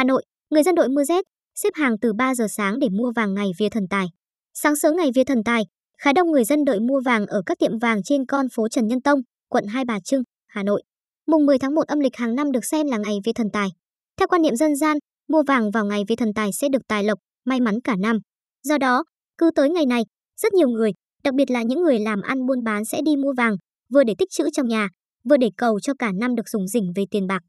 Hà Nội, người dân đội mưa rét xếp hàng từ 3 giờ sáng để mua vàng ngày vía thần tài. Sáng sớm ngày vía thần tài, khá đông người dân đợi mua vàng ở các tiệm vàng trên con phố Trần Nhân Tông, quận Hai Bà Trưng, Hà Nội. Mùng 10 tháng 1 âm lịch hàng năm được xem là ngày vía thần tài. Theo quan niệm dân gian, mua vàng vào ngày vía thần tài sẽ được tài lộc, may mắn cả năm. Do đó, cứ tới ngày này, rất nhiều người, đặc biệt là những người làm ăn buôn bán sẽ đi mua vàng, vừa để tích trữ trong nhà, vừa để cầu cho cả năm được dùng rỉnh về tiền bạc.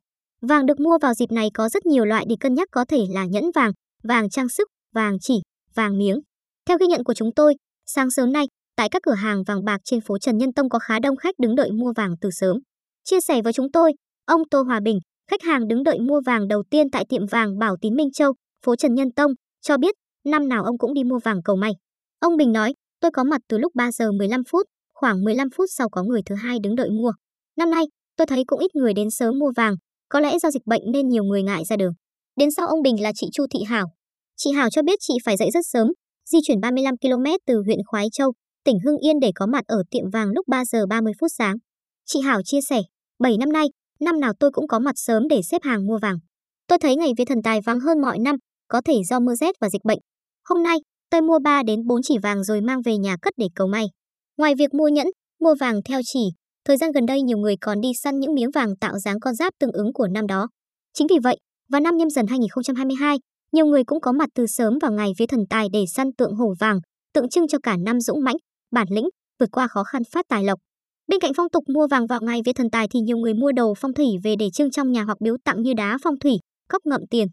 Vàng được mua vào dịp này có rất nhiều loại để cân nhắc có thể là nhẫn vàng, vàng trang sức, vàng chỉ, vàng miếng. Theo ghi nhận của chúng tôi, sáng sớm nay, tại các cửa hàng vàng bạc trên phố Trần Nhân Tông có khá đông khách đứng đợi mua vàng từ sớm. Chia sẻ với chúng tôi, ông Tô Hòa Bình, khách hàng đứng đợi mua vàng đầu tiên tại tiệm vàng Bảo Tín Minh Châu, phố Trần Nhân Tông, cho biết năm nào ông cũng đi mua vàng cầu may. Ông Bình nói, tôi có mặt từ lúc 3 giờ 15 phút, khoảng 15 phút sau có người thứ hai đứng đợi mua. Năm nay, tôi thấy cũng ít người đến sớm mua vàng, có lẽ do dịch bệnh nên nhiều người ngại ra đường. Đến sau ông Bình là chị Chu Thị Hảo. Chị Hảo cho biết chị phải dậy rất sớm, di chuyển 35 km từ huyện Khoái Châu, tỉnh Hưng Yên để có mặt ở tiệm vàng lúc 3 giờ 30 phút sáng. Chị Hảo chia sẻ, 7 năm nay, năm nào tôi cũng có mặt sớm để xếp hàng mua vàng. Tôi thấy ngày vía thần tài vắng hơn mọi năm, có thể do mưa rét và dịch bệnh. Hôm nay, tôi mua 3 đến 4 chỉ vàng rồi mang về nhà cất để cầu may. Ngoài việc mua nhẫn, mua vàng theo chỉ, thời gian gần đây nhiều người còn đi săn những miếng vàng tạo dáng con giáp tương ứng của năm đó. Chính vì vậy, vào năm nhâm dần 2022, nhiều người cũng có mặt từ sớm vào ngày vía thần tài để săn tượng hổ vàng, tượng trưng cho cả năm dũng mãnh, bản lĩnh, vượt qua khó khăn phát tài lộc. Bên cạnh phong tục mua vàng vào ngày vía thần tài thì nhiều người mua đồ phong thủy về để trưng trong nhà hoặc biếu tặng như đá phong thủy, cốc ngậm tiền.